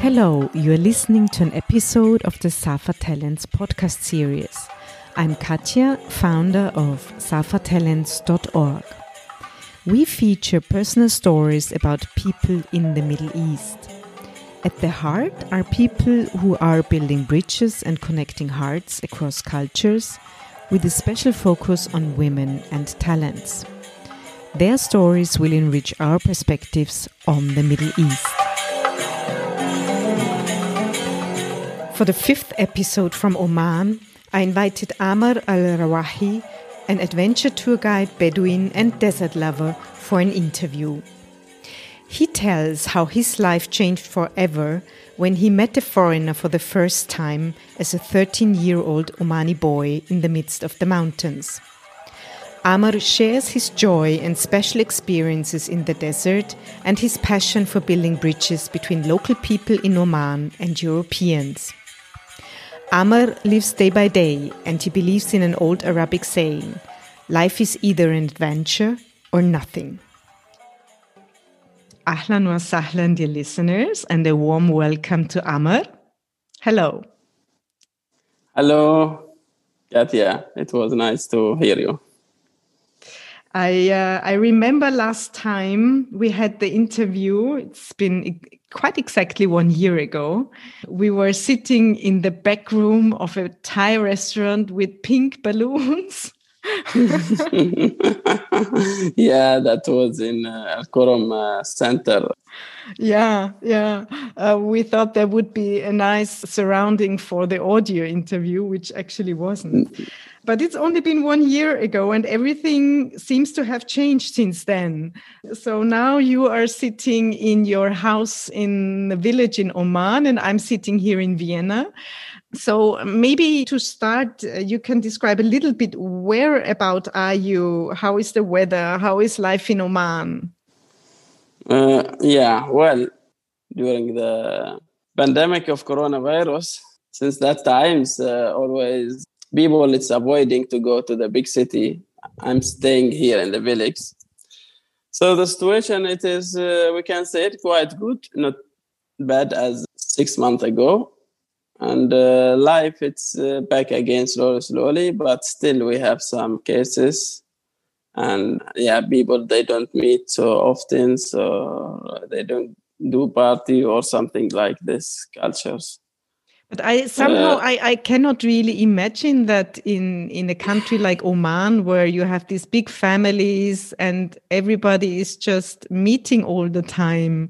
Hello, you are listening to an episode of the Safa Talents podcast series. I'm Katja, founder of safatalents.org. We feature personal stories about people in the Middle East. At the heart are people who are building bridges and connecting hearts across cultures with a special focus on women and talents. Their stories will enrich our perspectives on the Middle East. For the fifth episode from Oman, I invited Amar Al Rawahi, an adventure tour guide, Bedouin, and desert lover, for an interview. He tells how his life changed forever when he met a foreigner for the first time as a 13 year old Omani boy in the midst of the mountains. Amar shares his joy and special experiences in the desert and his passion for building bridges between local people in Oman and Europeans. Amar lives day by day and he believes in an old Arabic saying life is either an adventure or nothing. Ahlan wa sahlan, dear listeners, and a warm welcome to Amar. Hello. Hello, Katja. It was nice to hear you. I uh, I remember last time we had the interview. It's been quite exactly one year ago. We were sitting in the back room of a Thai restaurant with pink balloons. yeah, that was in uh, Al Qurum uh, Center. Yeah, yeah. Uh, we thought there would be a nice surrounding for the audio interview, which actually wasn't. But it's only been one year ago, and everything seems to have changed since then. So now you are sitting in your house in the village in Oman, and I'm sitting here in Vienna. So maybe to start, uh, you can describe a little bit where about are you? How is the weather? How is life in Oman? Uh, yeah, well, during the pandemic of coronavirus, since that times uh, always people it's avoiding to go to the big city i'm staying here in the village so the situation it is uh, we can say it quite good not bad as six months ago and uh, life it's uh, back again slowly slowly but still we have some cases and yeah people they don't meet so often so they don't do party or something like this cultures but I somehow uh, I, I cannot really imagine that in in a country like Oman where you have these big families and everybody is just meeting all the time,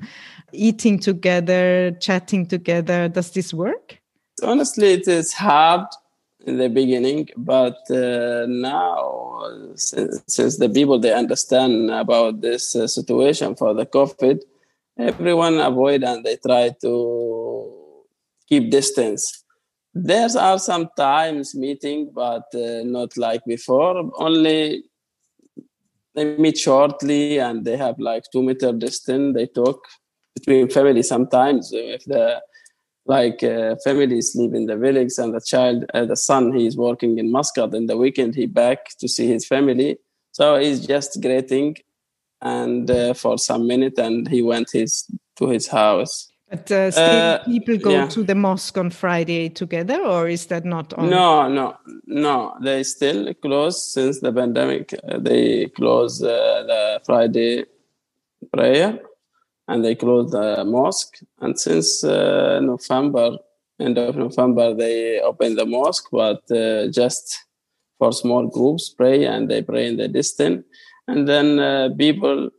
eating together, chatting together. Does this work? Honestly, it is hard in the beginning, but uh, now since, since, the people they understand about this uh, situation for the COVID, everyone avoid and they try to keep distance. There are some times meeting, but uh, not like before. Only they meet shortly and they have like two meter distance. They talk between family sometimes. If the like uh, families live in the village and the child, uh, the son, he is working in Muscat. In the weekend, he back to see his family. So he's just greeting, and uh, for some minute, and he went his to his house. But uh, still, uh, people go yeah. to the mosque on Friday together, or is that not on? No, no, no. They still close since the pandemic. Uh, they close uh, the Friday prayer, and they close the mosque. And since uh, November, end of November, they open the mosque, but uh, just for small groups pray, and they pray in the distance. And then people,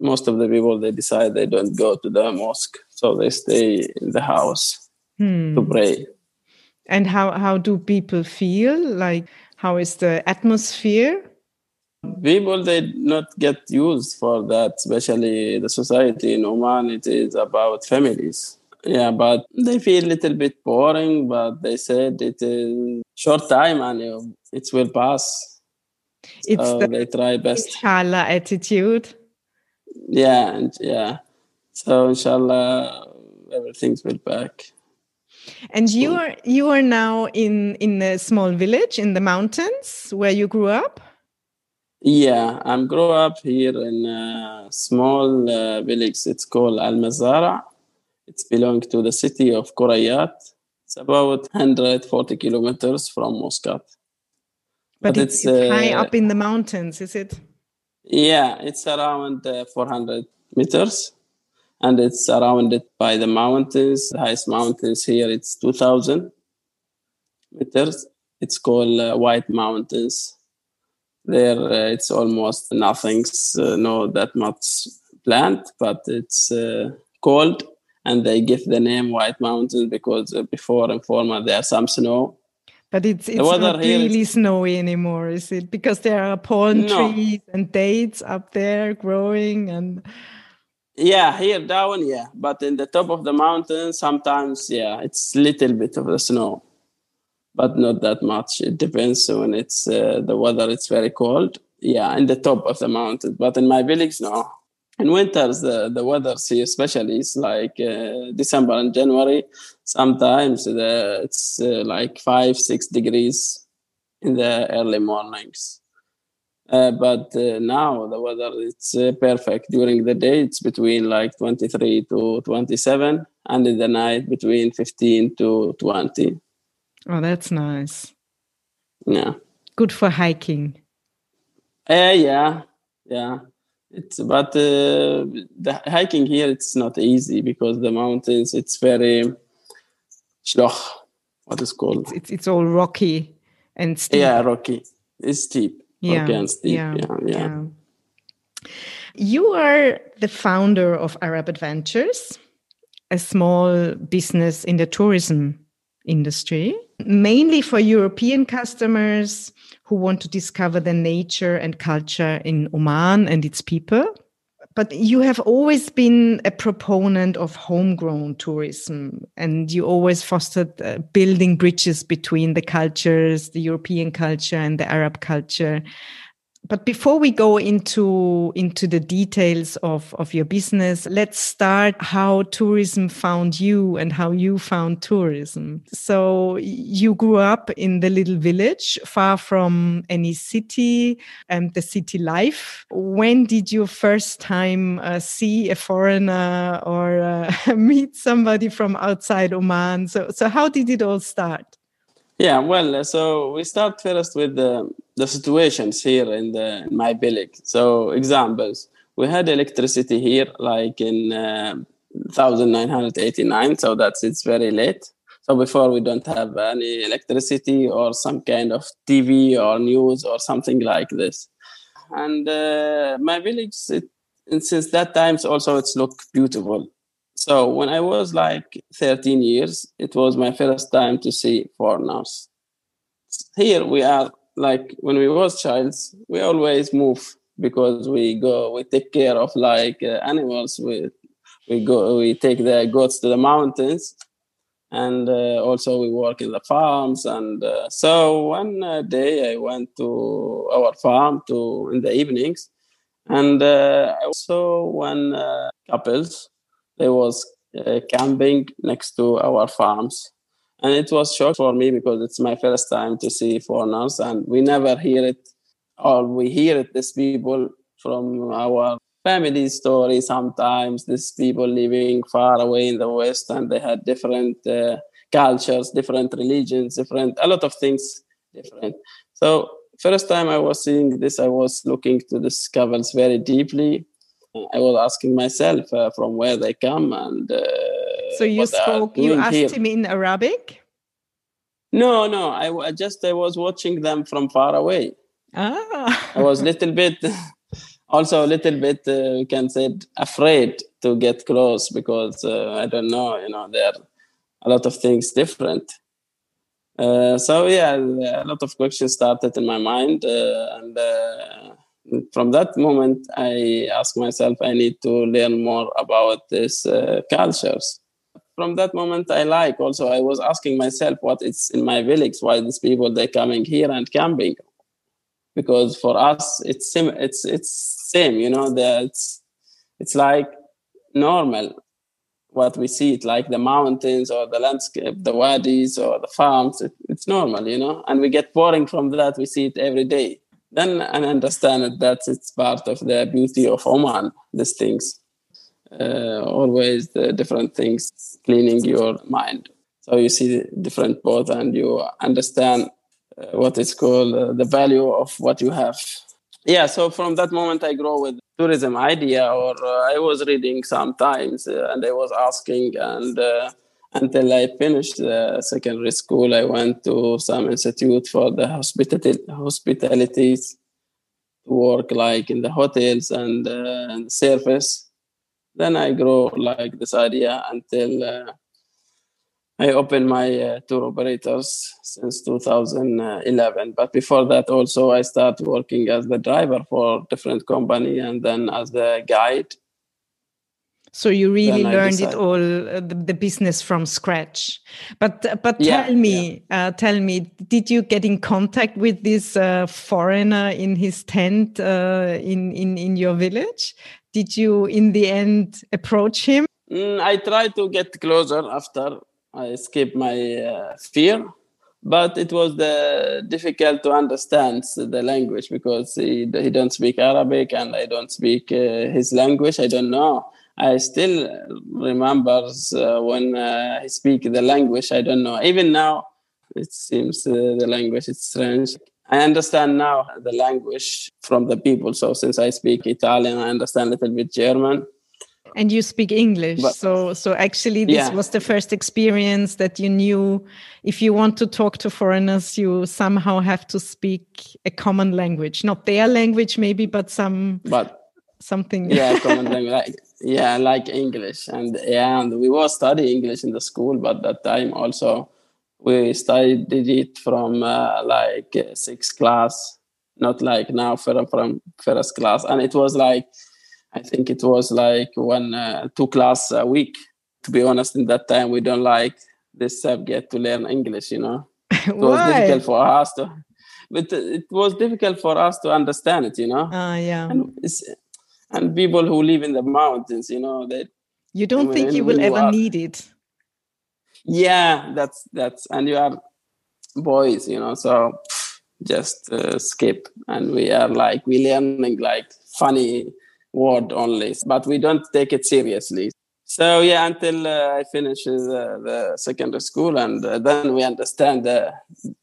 most of the people, they decide they don't go to the mosque so they stay in the house hmm. to pray and how how do people feel like how is the atmosphere people they not get used for that especially the society in oman it is about families. Yeah but they feel a little bit boring but they said it is short time and it will pass. It's so the they try best. inshallah attitude. Yeah and yeah. So inshallah, everything's will back. And you are you are now in in a small village in the mountains where you grew up. Yeah, I'm grew up here in a small uh, village. It's called Al Mazara. It's belong to the city of Kurayat. It's about 140 kilometers from Muscat. But, but it's, it's uh, high up in the mountains, is it? Yeah, it's around uh, 400 meters and it's surrounded by the mountains. The highest mountains here, it's 2000 meters. It's called uh, White Mountains. There, uh, it's almost nothing's uh, no that much plant, but it's uh, cold, and they give the name White mountain because uh, before and former there's some snow. But it's it's not really is... snowy anymore, is it? Because there are palm no. trees and dates up there growing and. Yeah, here down, yeah, but in the top of the mountain, sometimes, yeah, it's little bit of the snow but not that much. It depends when it's uh, the weather. It's very cold. Yeah, in the top of the mountain. But in my village, no. In winters, the, the weather here, especially, is like uh, December and January. Sometimes the, it's uh, like five, six degrees in the early mornings. Uh, but uh, now the weather it's uh, perfect during the day it's between like 23 to 27 and in the night between 15 to 20 Oh, that's nice. Yeah. Good for hiking. Uh, yeah, yeah. It's but uh, the hiking here it's not easy because the mountains it's very schloch. What is called? It's, it's, it's all rocky and steep. Yeah, rocky. It's steep. Yeah. Rocky and steep. Yeah. Yeah, yeah. yeah. You are the founder of Arab Adventures, a small business in the tourism industry, mainly for European customers who want to discover the nature and culture in Oman and its people. But you have always been a proponent of homegrown tourism, and you always fostered uh, building bridges between the cultures, the European culture and the Arab culture but before we go into into the details of of your business let's start how tourism found you and how you found tourism. So you grew up in the little village far from any city and the city life. When did you first time uh, see a foreigner or uh, meet somebody from outside oman? So so how did it all start yeah, well, uh, so we start first with the, the situations here in the in my village. So examples, we had electricity here like in uh, 1989, so that's it's very late. So before we don't have any electricity or some kind of TV or news or something like this. And uh, my village, it, and since that times also it's look beautiful so when I was like 13 years, it was my first time to see foreigners. Here we are like when we was childs, we always move because we go, we take care of like uh, animals. We we go, we take the goats to the mountains, and uh, also we work in the farms. And uh, so one uh, day I went to our farm to in the evenings, and uh, I saw one uh, couples there was uh, camping next to our farms. And it was shock for me because it's my first time to see foreigners, and we never hear it, or we hear it, these people from our family story sometimes, these people living far away in the West, and they had different uh, cultures, different religions, different, a lot of things different. So, first time I was seeing this, I was looking to couples very deeply I was asking myself uh, from where they come and. Uh, so you spoke. You asked here. him in Arabic. No, no. I, I, just I was watching them from far away. Ah. I was a little bit, also a little bit, uh, we can say, afraid to get close because uh, I don't know. You know, there are a lot of things different. Uh, so yeah, a lot of questions started in my mind, uh, and from that moment, I asked myself, I need to learn more about these uh, cultures. From that moment, I like also, I was asking myself what it's in my village, why these people, they coming here and camping. Because for us, it's sim- it's it's same, you know, it's, it's like normal what we see it like the mountains or the landscape the wadis or the farms it, it's normal you know and we get boring from that we see it every day then I understand that it's part of the beauty of Oman, these things. Uh, always the different things cleaning your mind. So you see different both and you understand uh, what is called uh, the value of what you have. Yeah, so from that moment I grow with tourism idea or uh, I was reading sometimes uh, and I was asking and uh, until I finished the secondary school, I went to some institute for the hospitality, hospitalities to work like in the hotels and, uh, service. Then I grow like this idea until uh, I opened my uh, tour operators since 2011. But before that, also I started working as the driver for different company and then as the guide so you really learned it all uh, the, the, business from scratch. But uh, but yeah, tell me yeah. uh, tell me did you get in contact with this uh, foreigner in his tent uh, in in in your village? Did you in the end approach him? Mm, i tried to get closer after i escaped my uh, fear but it was the difficult to understand the language because he, he don't speak arabic and i don't speak his language. I don't know I still remembers uh, when uh, I speak the language. I don't know. Even now, it seems uh, the language is strange. I understand now the language from the people. So since I speak Italian, I understand a little bit German. And you speak English, but, so so actually this yeah. was the first experience that you knew. If you want to talk to foreigners, you somehow have to speak a common language, not their language maybe, but some. But something yeah common language like yeah I like english. And yeah and we were studying english in the school but that time also we studied it from uh, like uh, sixth class not like now from from first class. And it was like i think it was like one uh, two class a week. To be honest in that time we don't like this subject to learn english you know? It was difficult for us to but it was difficult for us to understand it you know? Uh, yeah. And and people who live in the mountains you know that you don't think you will ever are, need it? Yeah that's that's and you are boys you know so just uh, skip. And we are like we learning like funny word only. But we don't take it seriously so yeah until uh, i finish uh, the secondary school and uh, then we understand the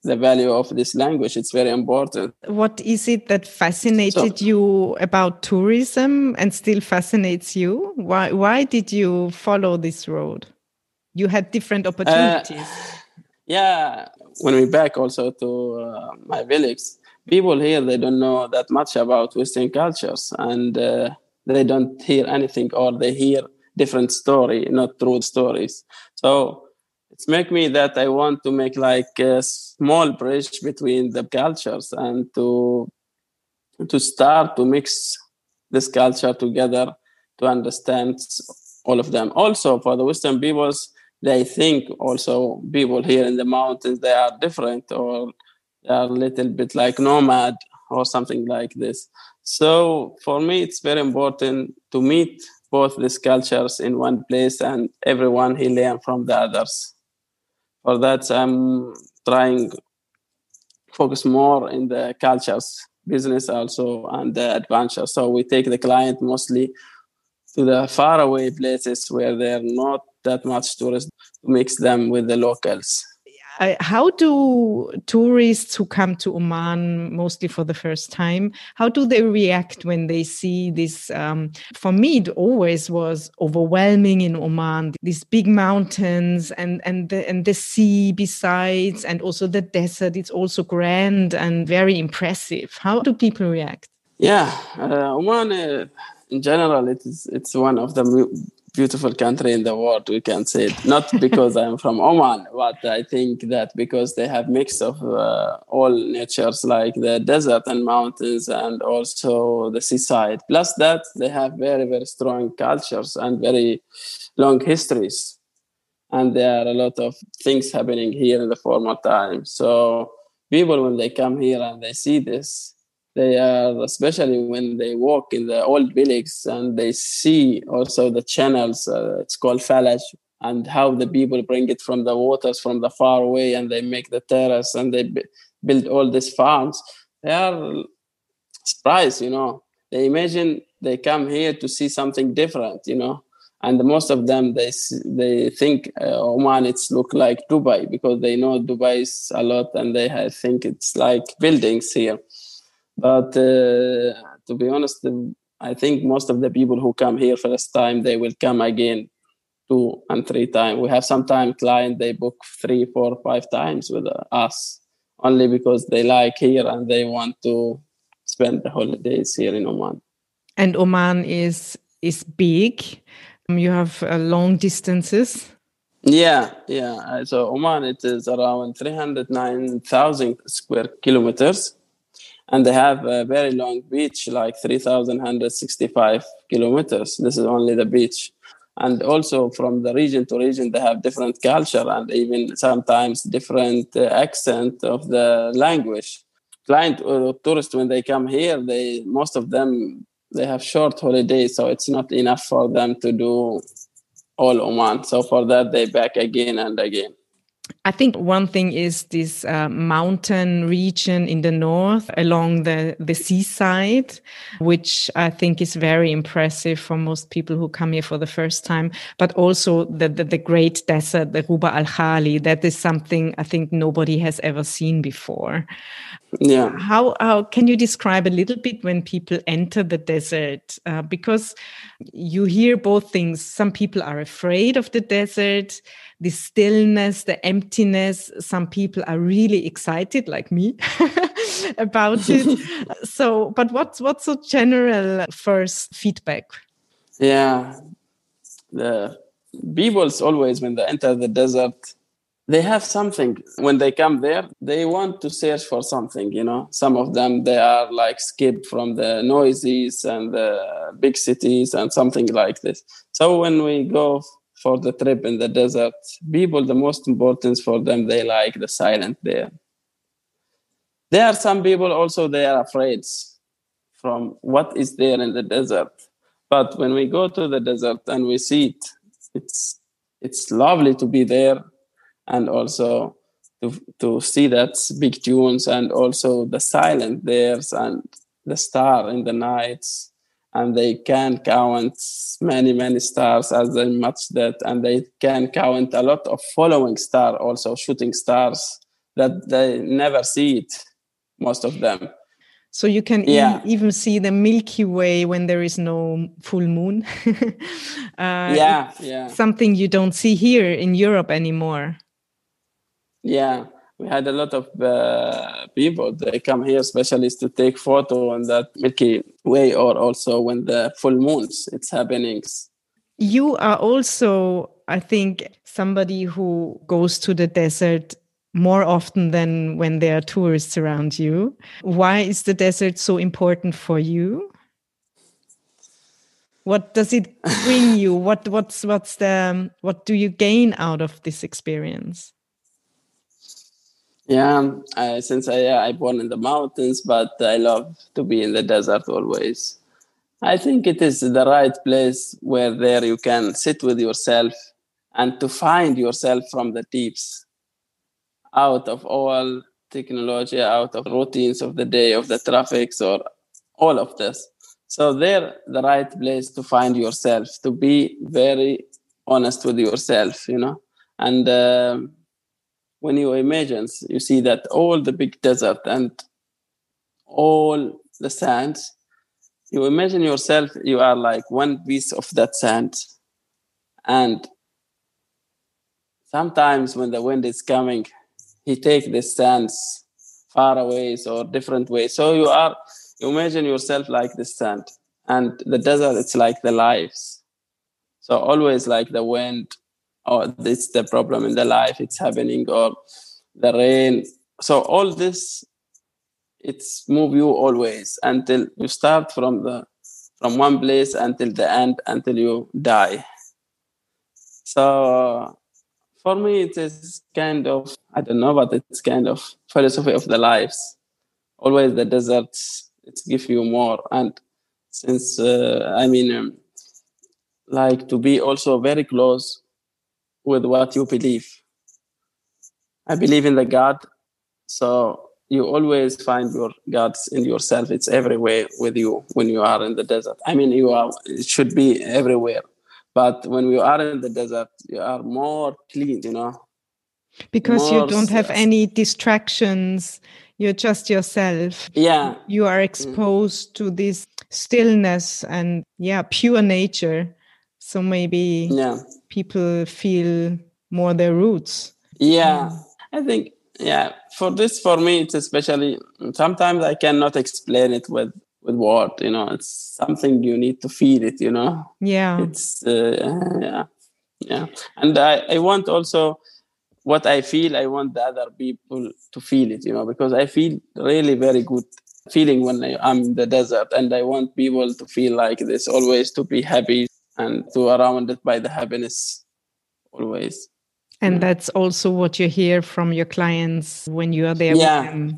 the value of this language. It's very important. What is it that fascinated so, you about tourism and still fascinates you? Why why did you follow this road? You had different opportunities. uh, yeah when we back also to uh, my village people here they don't know that much about western cultures and uh, they don't hear anything or they hear different story, not true stories. So it's make me that I want to make like a small bridge between the cultures and to to start to mix this culture together to understand all of them. Also for the Western peoples, they think also people here in the mountains they are different or they are a little bit like nomad or something like this. So for me, it's very important to meet both these cultures in one place and everyone he learn from the others. For that, I'm trying focus more in the cultures business also and the adventure. So we take the client mostly to the faraway places where there are not that much tourists to mix them with the locals how do tourists who come to Oman mostly for the first time, how do they react when they see this? Um, for me, it always was overwhelming in Oman. These big mountains and and the and the sea besides, and also the desert. It's also grand and very impressive. How do people react? Yeah, uh, Oman. Uh, in general, it is it's one of the beautiful country in the world we can say it. Not because i'm from oman but i think that because they have mix of uh, all natures like the desert and mountains and also the seaside. Plus that they have very very strong cultures and very long histories. And there are a lot of things happening here in the former time. So people when they come here and they see this they are especially when they walk in the old villages and they see also the channels uh, it's called falaj and how the people bring it from the waters from the far away and they make the terrace and they b- build all these farms they are surprised, you know. They imagine they come here to see something different, you know. And most of them, they they think uh, Oman it's look like Dubai because they know Dubai is a lot and they think it's like buildings here. But uh, to be honest, I think most of the people who come here first time, they will come again two and three times. We have sometimes client they book three, four, five times with us only because they like here and they want to spend the holidays here in Oman. And Oman is is big. Um, you have uh, long distances. Yeah, yeah. Uh, so Oman it is around three hundred nine thousand square kilometers, and they have a very long beach, like three thousand hundred sixty five kilometers. This is only the beach. And also from the region to region they have different culture and even sometimes different uh, accent of the language. Client or tourists when they come here they most of them they have short holidays so it's not enough for them to do all oman so for that they back again and again I think one thing is this uh, mountain region in the north along the, the seaside, which I think is very impressive for most people who come here for the first time, but also the, the, the great desert, the Ruba al Khali. That is something I think nobody has ever seen before. Yeah. How, how can you describe a little bit when people enter the desert? Uh, because you hear both things. Some people are afraid of the desert the stillness, the emptiness. Some people are really excited, like me, about it. so, but what's what's the general first feedback? Yeah, the people's always when they enter the desert, they have something. When they come there, they want to search for something. You know, some of them they are like skipped from the noises and the big cities and something like this. So when we go for the trip in the desert. People, the most important for them, they like the silent there. There are some people also they are afraid from what is there in the desert. But when we go to the desert and we see it, it's it's lovely to be there and also to to see that big dunes and also the silent there and the star in the nights and they can count many many stars as they match that and they can count a lot of following star also shooting stars that they never see it most of them. So you can yeah. e even see the milky way when there is no full moon. Uh, yeah yeah. something you don't see here in europe anymore. Yeah we had a lot of uh, people they come here specialists to take photo on that milky way or also when the full moons it's happenings you are also i think somebody who goes to the desert more often than when there are tourists around you. Why is the desert so important for you? What does it bring you? What what's what's the what do you gain out of this experience yeah, I, since I yeah, I born in the mountains, but I love to be in the desert always. I think it is the right place where there you can sit with yourself and to find yourself from the deeps, out of all technology, out of routines of the day, of the traffics, or all of this. So there, the right place to find yourself, to be very honest with yourself, you know, and. Um, when you imagine, you see that all the big desert and all the sands, you imagine yourself, you are like one piece of that sand. And sometimes when the wind is coming, he take the sands far away or different ways. So you are, you imagine yourself like the sand. And the desert, it's like the lives. So always like the wind or oh, this the problem in the life. It's happening. Or the rain. So all this it's move you always until you start from the from one place until the end until you die. So for me it is kind of i don't know but it's kind of philosophy of the lives. Always the deserts it give you more. And since uh, i mean um, like to be also very close with what you believe. I believe in the God, so you always find your gods in yourself. It's everywhere with you when you are in the desert. I mean, you are. It should be everywhere, but when you are in the desert, you are more clean. You know, because more you don't have any distractions. You're just yourself. Yeah, you are exposed mm-hmm. to this stillness and yeah, pure nature. So maybe yeah. People feel more their roots. Yeah, mm. I think yeah for this for me it's especially sometimes i cannot explain it with with what you know it's something you need to feel it you know yeah it's uh, yeah yeah and i i want also what i feel i want the other people to feel it you know because i feel really very good feeling when I, i'm in the desert and i want people to feel like this always to be happy and to around it by the happiness always and that's also what you hear from your clients when you are there yeah.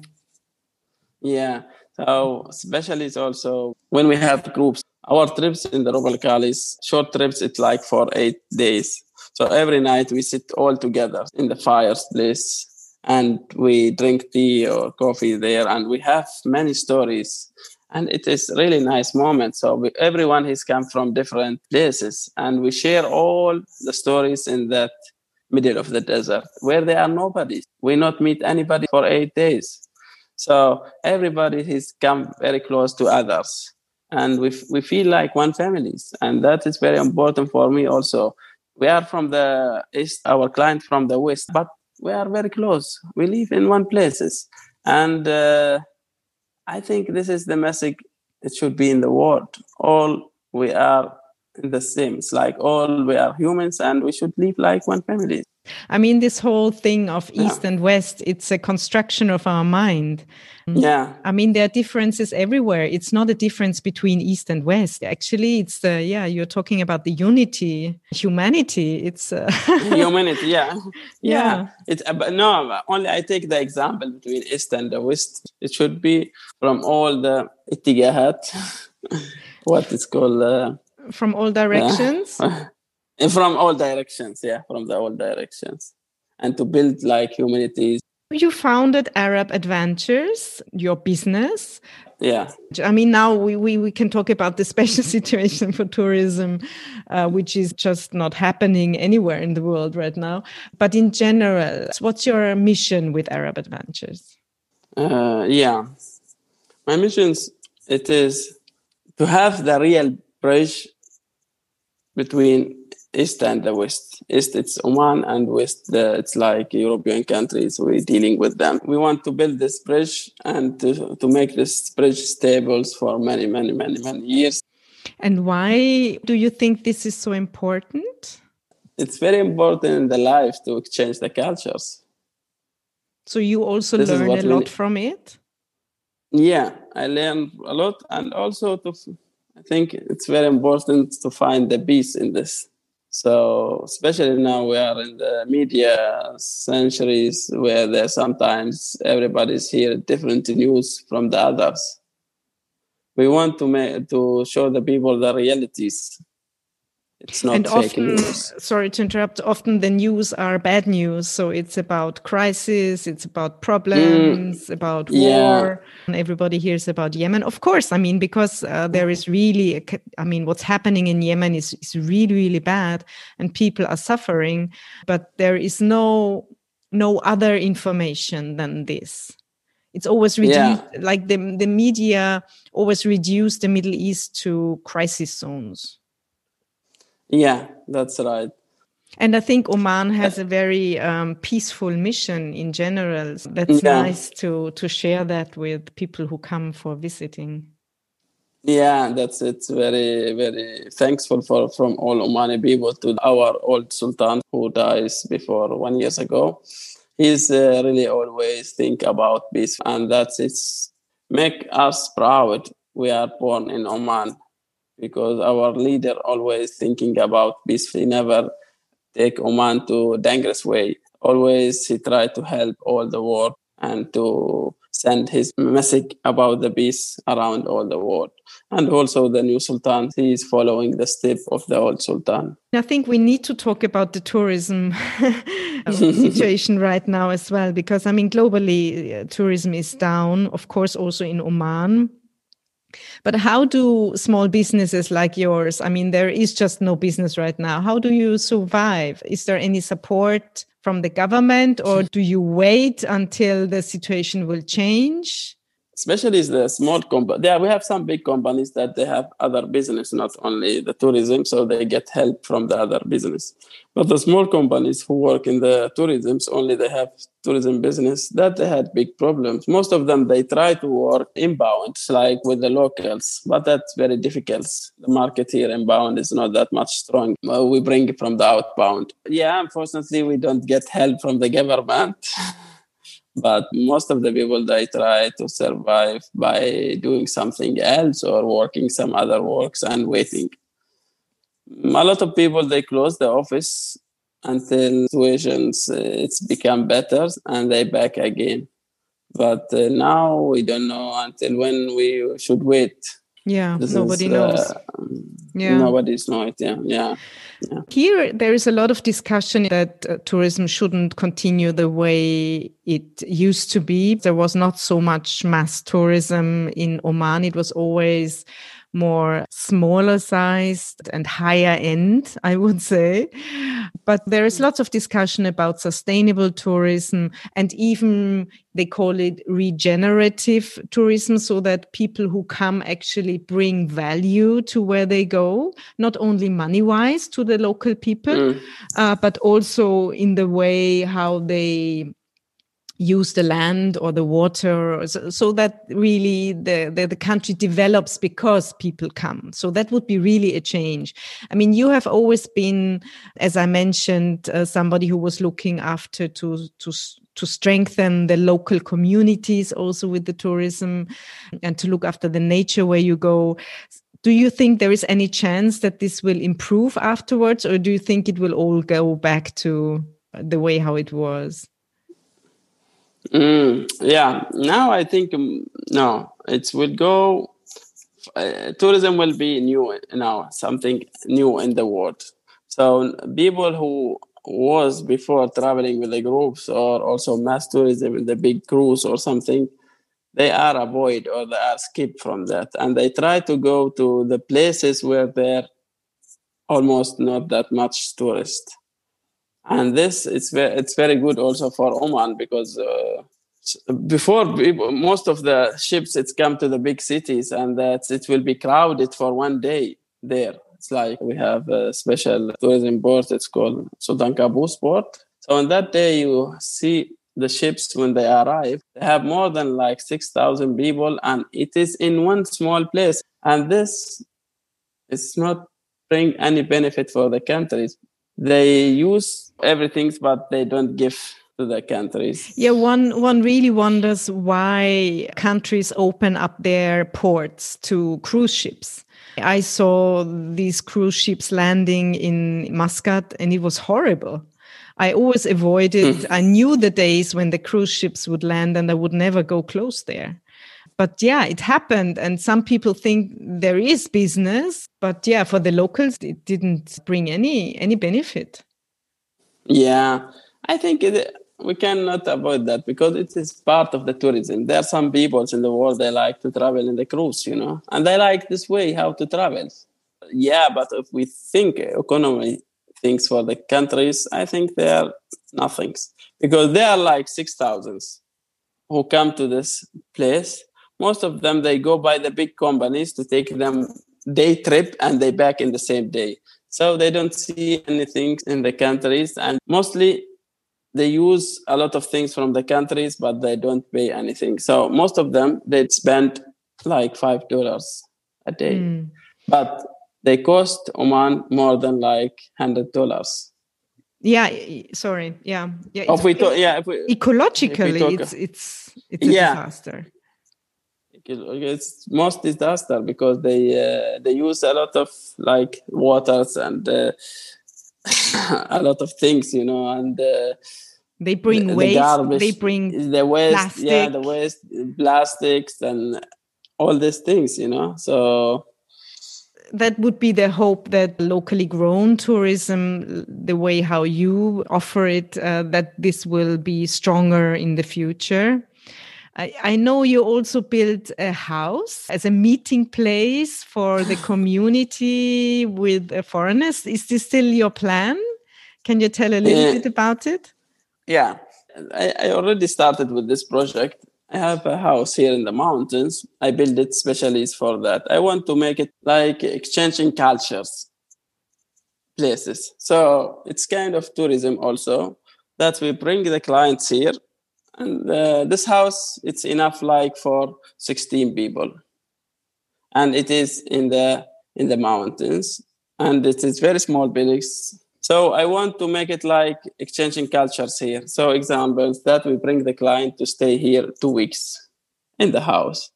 Yeah. So especially it's also when we have groups, our trips in the Rub Khalis, short trips, it's like for eight days. So every night we sit all together in the fireplace and we drink tea or coffee there and we have many stories and it is really nice moment so we, everyone has come from different places and we share all the stories in that middle of the desert where there are nobody. We not meet anybody for eight days. So everybody has come very close to others. And we, we feel like one family. And that is very important for me also. We are from the east, our client from the west, but we are very close. We live in one places. And uh, I think this is the message it should be in the world. All we are in the same. It's like all we are humans and we should live like one family. I mean, this whole thing of yeah. East and West, it's a construction of our mind. Yeah. I mean, there are differences everywhere. It's not a difference between East and West. Actually, it's the, yeah, you're talking about the unity, humanity. It's uh... humanity. Yeah. Yeah. yeah. It's, uh, but no, only I take the example between East and the West. It should be from all the itigahat, what is called, uh, from all directions from all directions yeah from the all directions. And to build like humanities. You founded arab adventures your business? Yeah. I mean now we, we, we can talk about the special situation for tourism uh, which is just not happening anywhere in the world right now. But in general what's your mission with arab adventures? Uh, yeah. My mission it is to have the real bridge between east and the west. East it's oman and west the, it's like european countries we're dealing with them. We want to build this bridge and to, to make this bridge stable for many many many many years. And why do you think this is so important? It's very important in the life to exchange the cultures. So you also this learn a lot from it? Yeah i learned a lot and also to I think it's very important to find the peace in this. So, especially now we are in the media centuries where there sometimes everybody's hear different news from the others. We want to make to show the people the realities it's not and often, news. Sorry to interrupt. Often the news are bad news. So it's about crisis, it's about problems, mm, about war. Yeah. Everybody hears about Yemen. Of course, I mean, because uh, there is really, a, I mean, what's happening in Yemen is, is really, really bad and people are suffering. But there is no no other information than this it's always reduced yeah. like the the media always reduce the middle east to crisis zones yeah, that's right. And I think Oman has a very um, peaceful mission in general. That's yeah. nice to to share that with people who come for visiting. Yeah, that's it's very very thankful for from all Omani people to our old Sultan who dies before one years ago. He's uh, really always think about peace, and that's it's make us proud. We are born in Oman because our leader always thinking about peace. He never take Oman to dangerous way. Always he try to help all the world and to send his message about the peace around all the world. And also the new sultan, he is following the step of the old sultan. I think we need to talk about the tourism situation right now as well, because I mean, globally, uh, tourism is down, of course, also in Oman. But how do small businesses like yours, I mean, there is just no business right now. How do you survive? Is there any support from the government or do you wait until the situation will change? Especially the small company. Yeah, we have some big companies that they have other business, not only the tourism, so they get help from the other business. But the small companies who work in the tourism, only they have tourism business, that they had big problems. Most of them they try to work inbound, like with the locals, but that's very difficult. The market here inbound is not that much strong. We bring it from the outbound. Yeah, unfortunately, we don't get help from the government. but most of the people they try to survive by doing something else or working some other works and waiting. A lot of people they close the office until situations uh, it's become better and they back again. But uh, now we don't know until when we should wait yeah this nobody is, knows uh, yeah nobody's know it yeah yeah yeah. Here, there is a lot of discussion that uh, tourism shouldn't continue the way it used to be. There was not so much mass tourism in Oman. It was always more smaller sized and higher end, I would say. But there is lots of discussion about sustainable tourism and even they call it regenerative tourism so that people who come actually bring value to where they go, not only money wise to the local people, mm. uh, but also in the way how they use the land or the water so, so that really the, the, the country develops because people come. So that would be really a change. I mean you have always been as i mentioned uh, somebody who was looking after to to to strengthen the local communities also with the tourism and to look after the nature where you go. Do you think there is any chance that this will improve afterwards or do you think it will all go back to the way how it was Mm, yeah, now I think um, no, it will go. Uh, tourism will be new now, something new in the world. So people who was before traveling with the groups or also mass tourism in the big cruise or something, they are avoid or they are skip from that, and they try to go to the places where there almost not that much tourist and this it's very it's very good also for Oman because uh, before most of the ships it's come to the big cities and that it will be crowded for one day there. It's like we have a special tourism port. It's called Sultan Qaboos port. So on that day you see the ships when they arrive they have more than like 6000 people and it is in one small place and this is not bring any benefit for the countries they use everything, but they don't give to the countries. Yeah, one one really wonders why countries open up their ports to cruise ships. I saw these cruise ships landing in Muscat and it was horrible. I always avoided, mm. I knew the days when the cruise ships would land and I would never go close there but yeah, it happened. And some people think there is business, but yeah, for the locals, it didn't bring any any benefit. Yeah, I think it, we cannot avoid that because it is part of the tourism. There are some people in the world they like to travel in the cruise, you know, and they like this way how to travel. Yeah, but if we think economy things for the countries, I think they are nothings because they are like six thousands who come to this place most of them they go by the big companies to take them day trip and they back in the same day. So they don't see anything in the countries and mostly they use a lot of things from the countries but they don't pay anything. So most of them they spend like five dollars a day. Mm. but they cost oman more than like hundred dollars. Yeah sorry. Yeah. Yeah if we talk, yeah if we, ecologically if we talk, it's it's it's a yeah. disaster it's most disaster because they uh, they use a lot of like waters and uh, a lot of things you know and uh, They bring the, waste. the garbage, they bring the waste, plastic. yeah, the waste, plastics, and all these things. You know, so that would be the hope that locally grown tourism, the way how you offer it, uh, that this will be stronger in the future. I, I know you also built a house as a meeting place for the community with uh, foreigners. Is this still your plan? Can you tell a little Yeah. bit about it? yeah, I, I already started with this project. I have a house here in the mountains. I built it specially for that. I want to make it like exchanging cultures places. So it's kind of tourism also that we bring the clients here. And uh, this house, it's enough like for 16 people. And it is in the in the mountains. And it is very small buildings. So I want to make it like exchanging cultures here. So examples that we bring the client to stay here two weeks in the house.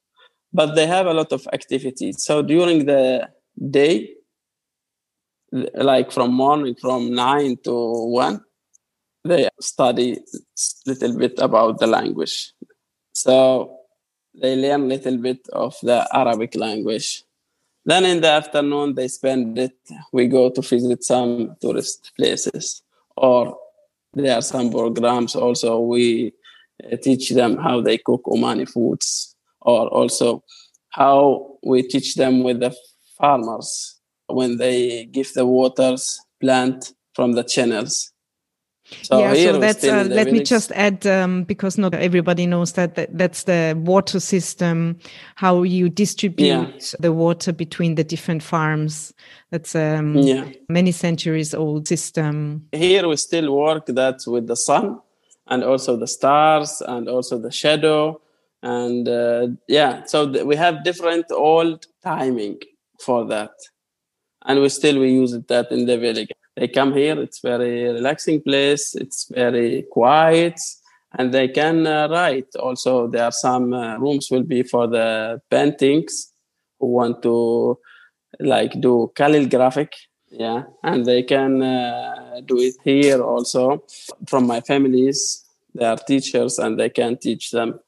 But they have a lot of activities. So during the day, like from morning from nine to one, they study a little bit about the language. So they learn a little bit of the Arabic language. Then in the afternoon, they spend it. We go to visit some tourist places, or there are some programs also. We uh, teach them how they cook Omani foods, or also how we teach them with the farmers when they give the waters plant from the channels. So yeah, so that's. Uh, let me just add um, because not everybody knows that, that that's the water system, how you distribute the water between the different farms. That's um, Yeah. many centuries old system. here we still work that with the sun and also the stars and also the shadow and uh, yeah so th- we have different old timing for that and we still we use it that in the village they come here it's very relaxing place it's very quiet and they can uh, write. Also there are some uh, rooms will be for the paintings who want to like do calligraphic yeah and they can uh, do it here also. From my families they are teachers and they can teach them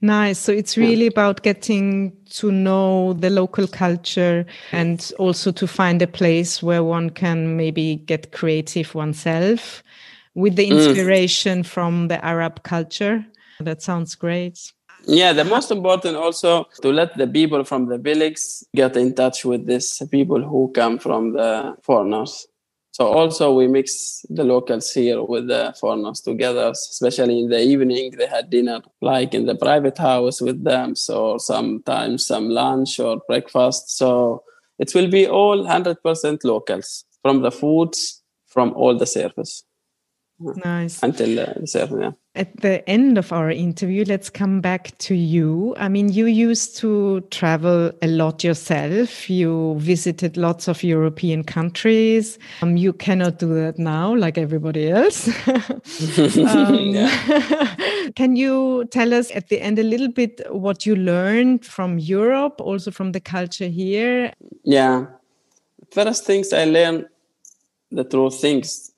Nice. So it's really about getting to know the local culture and also to find a place where one can maybe get creative oneself with the mm. inspiration from the Arab culture. That sounds great. yeah the most important also to let the people from the village get in touch with these people who come from the foreigners so also we mix the locals here with the foreigners together especially in the evening. They had dinner like in the private house with them so sometimes some lunch or breakfast. So it will be all 100% locals from the foods from all the service Nice. until uh, the service yeah. At the end of our interview, let's come back to you. I mean, you used to travel a lot yourself. You visited lots of European countries. Um, you cannot do that now, like everybody else. Um, can you tell us at the end a little bit what you learned from Europe, also from the culture here? Yeah. First things I learned the true things.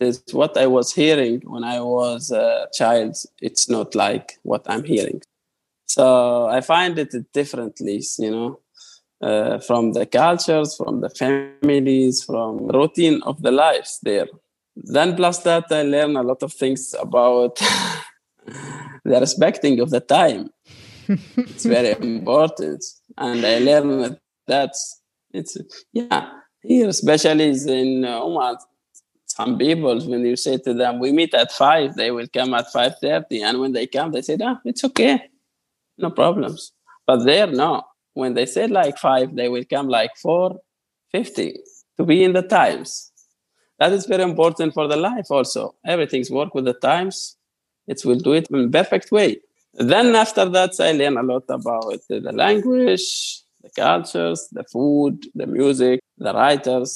Is what I was hearing when I was a child. It's not like what I'm hearing. So I find it differently, you know, uh, from the cultures, from the families, from routine of the lives there. Then plus that, I learn a lot of things about the respecting of the time. it's very important, and I learned that it's yeah here especially is in uh, Oman. Some people, when you say to them, "We meet at five, they will come at five thirty, and when they come, they say, "Ah, it's okay, no problems." But there, no. When they say like five, they will come like four fifty to be in the times. That is very important for the life. Also, everything's work with the times. It will do it in perfect way. Then after that, I learn a lot about the language, the cultures, the food, the music, the writers.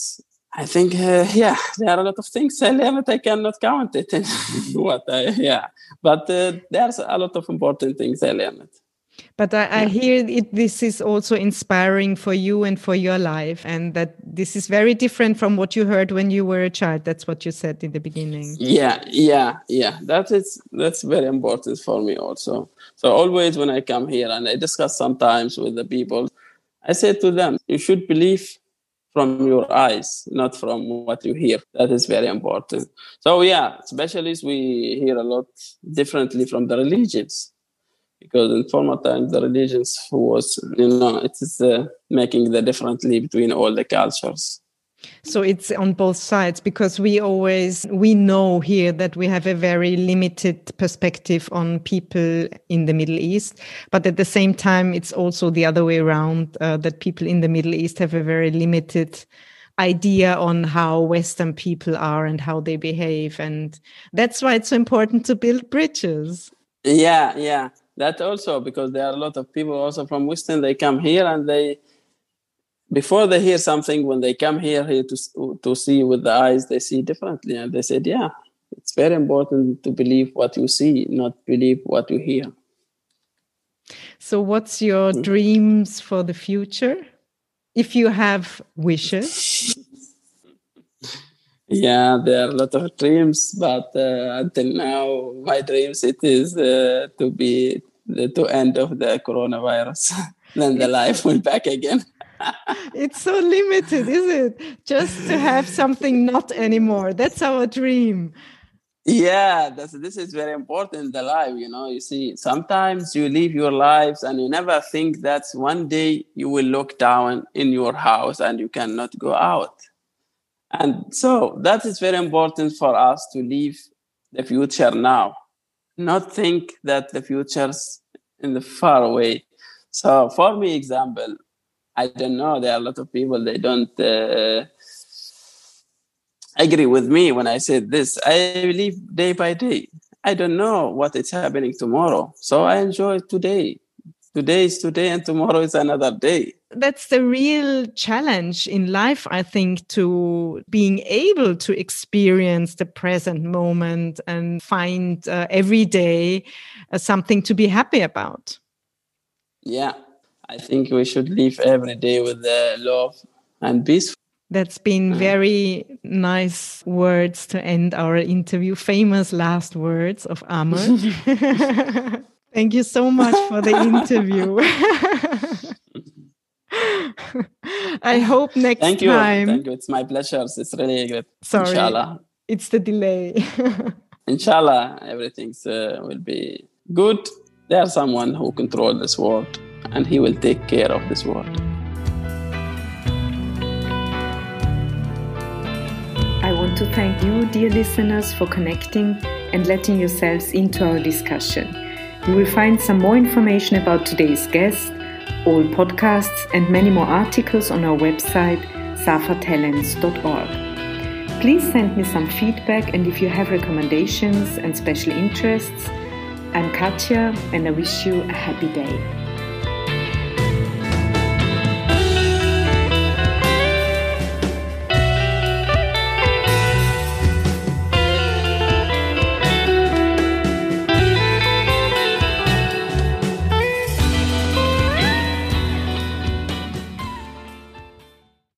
I think, uh, yeah, there are a lot of things I learned. I cannot count it in what I, yeah. But uh, there's a lot of important things I learned. But I, I hear it, this is also inspiring for you and for your life, and that this is very different from what you heard when you were a child. That's what you said in the beginning. Yeah, yeah, yeah. That is that's very important for me also. So always when I come here and I discuss sometimes with the people, I say to them, you should believe from your eyes, not from what you hear. That is very important. So yeah, especially we hear a lot differently from the religions because in former times the religions was you know it is uh, making the differently between all the cultures so it's on both sides because we always we know here that we have a very limited perspective on people in the middle east but at the same time it's also the other way around uh, that people in the middle east have a very limited idea on how western people are and how they behave and that's why it's so important to build bridges yeah yeah that also because there are a lot of people also from Western. They come here and they before they hear something when they come here here to to see with the eyes they see differently. And they said yeah it's very important to believe what you see not believe what you hear. So what's your mm. dreams for the future? If you have wishes? Yeah there are a lot of dreams but uh, until now my dreams it is uh, to be the to end of the coronavirus. Then the life will back again it's so limited is it? Just to have something not anymore. That's our dream. Yeah this is very important the life you know. You see sometimes you live your lives and you never think that one day you will look down in your house and you cannot go out. And so that is very important for us to live the future now not think that the future's in the far away. So for me example i don't know. There are a lot of people they don't uh, agree with me when i say this. I live day by day. I don't know what is happening tomorrow. So i enjoy today. Today is today and tomorrow is another day. That's the real challenge in life i think to being able to experience the present moment and find uh, every day uh, something to be happy about. Yeah i think we should live every day with the love and peace that's been very nice words to end our interview famous last words of amr thank you so much for the interview I hope next Thank you. time. Thank you. It's my pleasure. It's really great. Sorry. Inshallah. It's the delay. Inshallah, everything uh, will be good. There's someone who controls this world and he will take care of this world. I want to thank you, dear listeners, for connecting and letting yourselves into our discussion. You will find some more information about today's guest all podcasts and many more articles on our website safatalents.org. Please send me some feedback and if you have recommendations and special interests, I'm Katja and I wish you a happy day.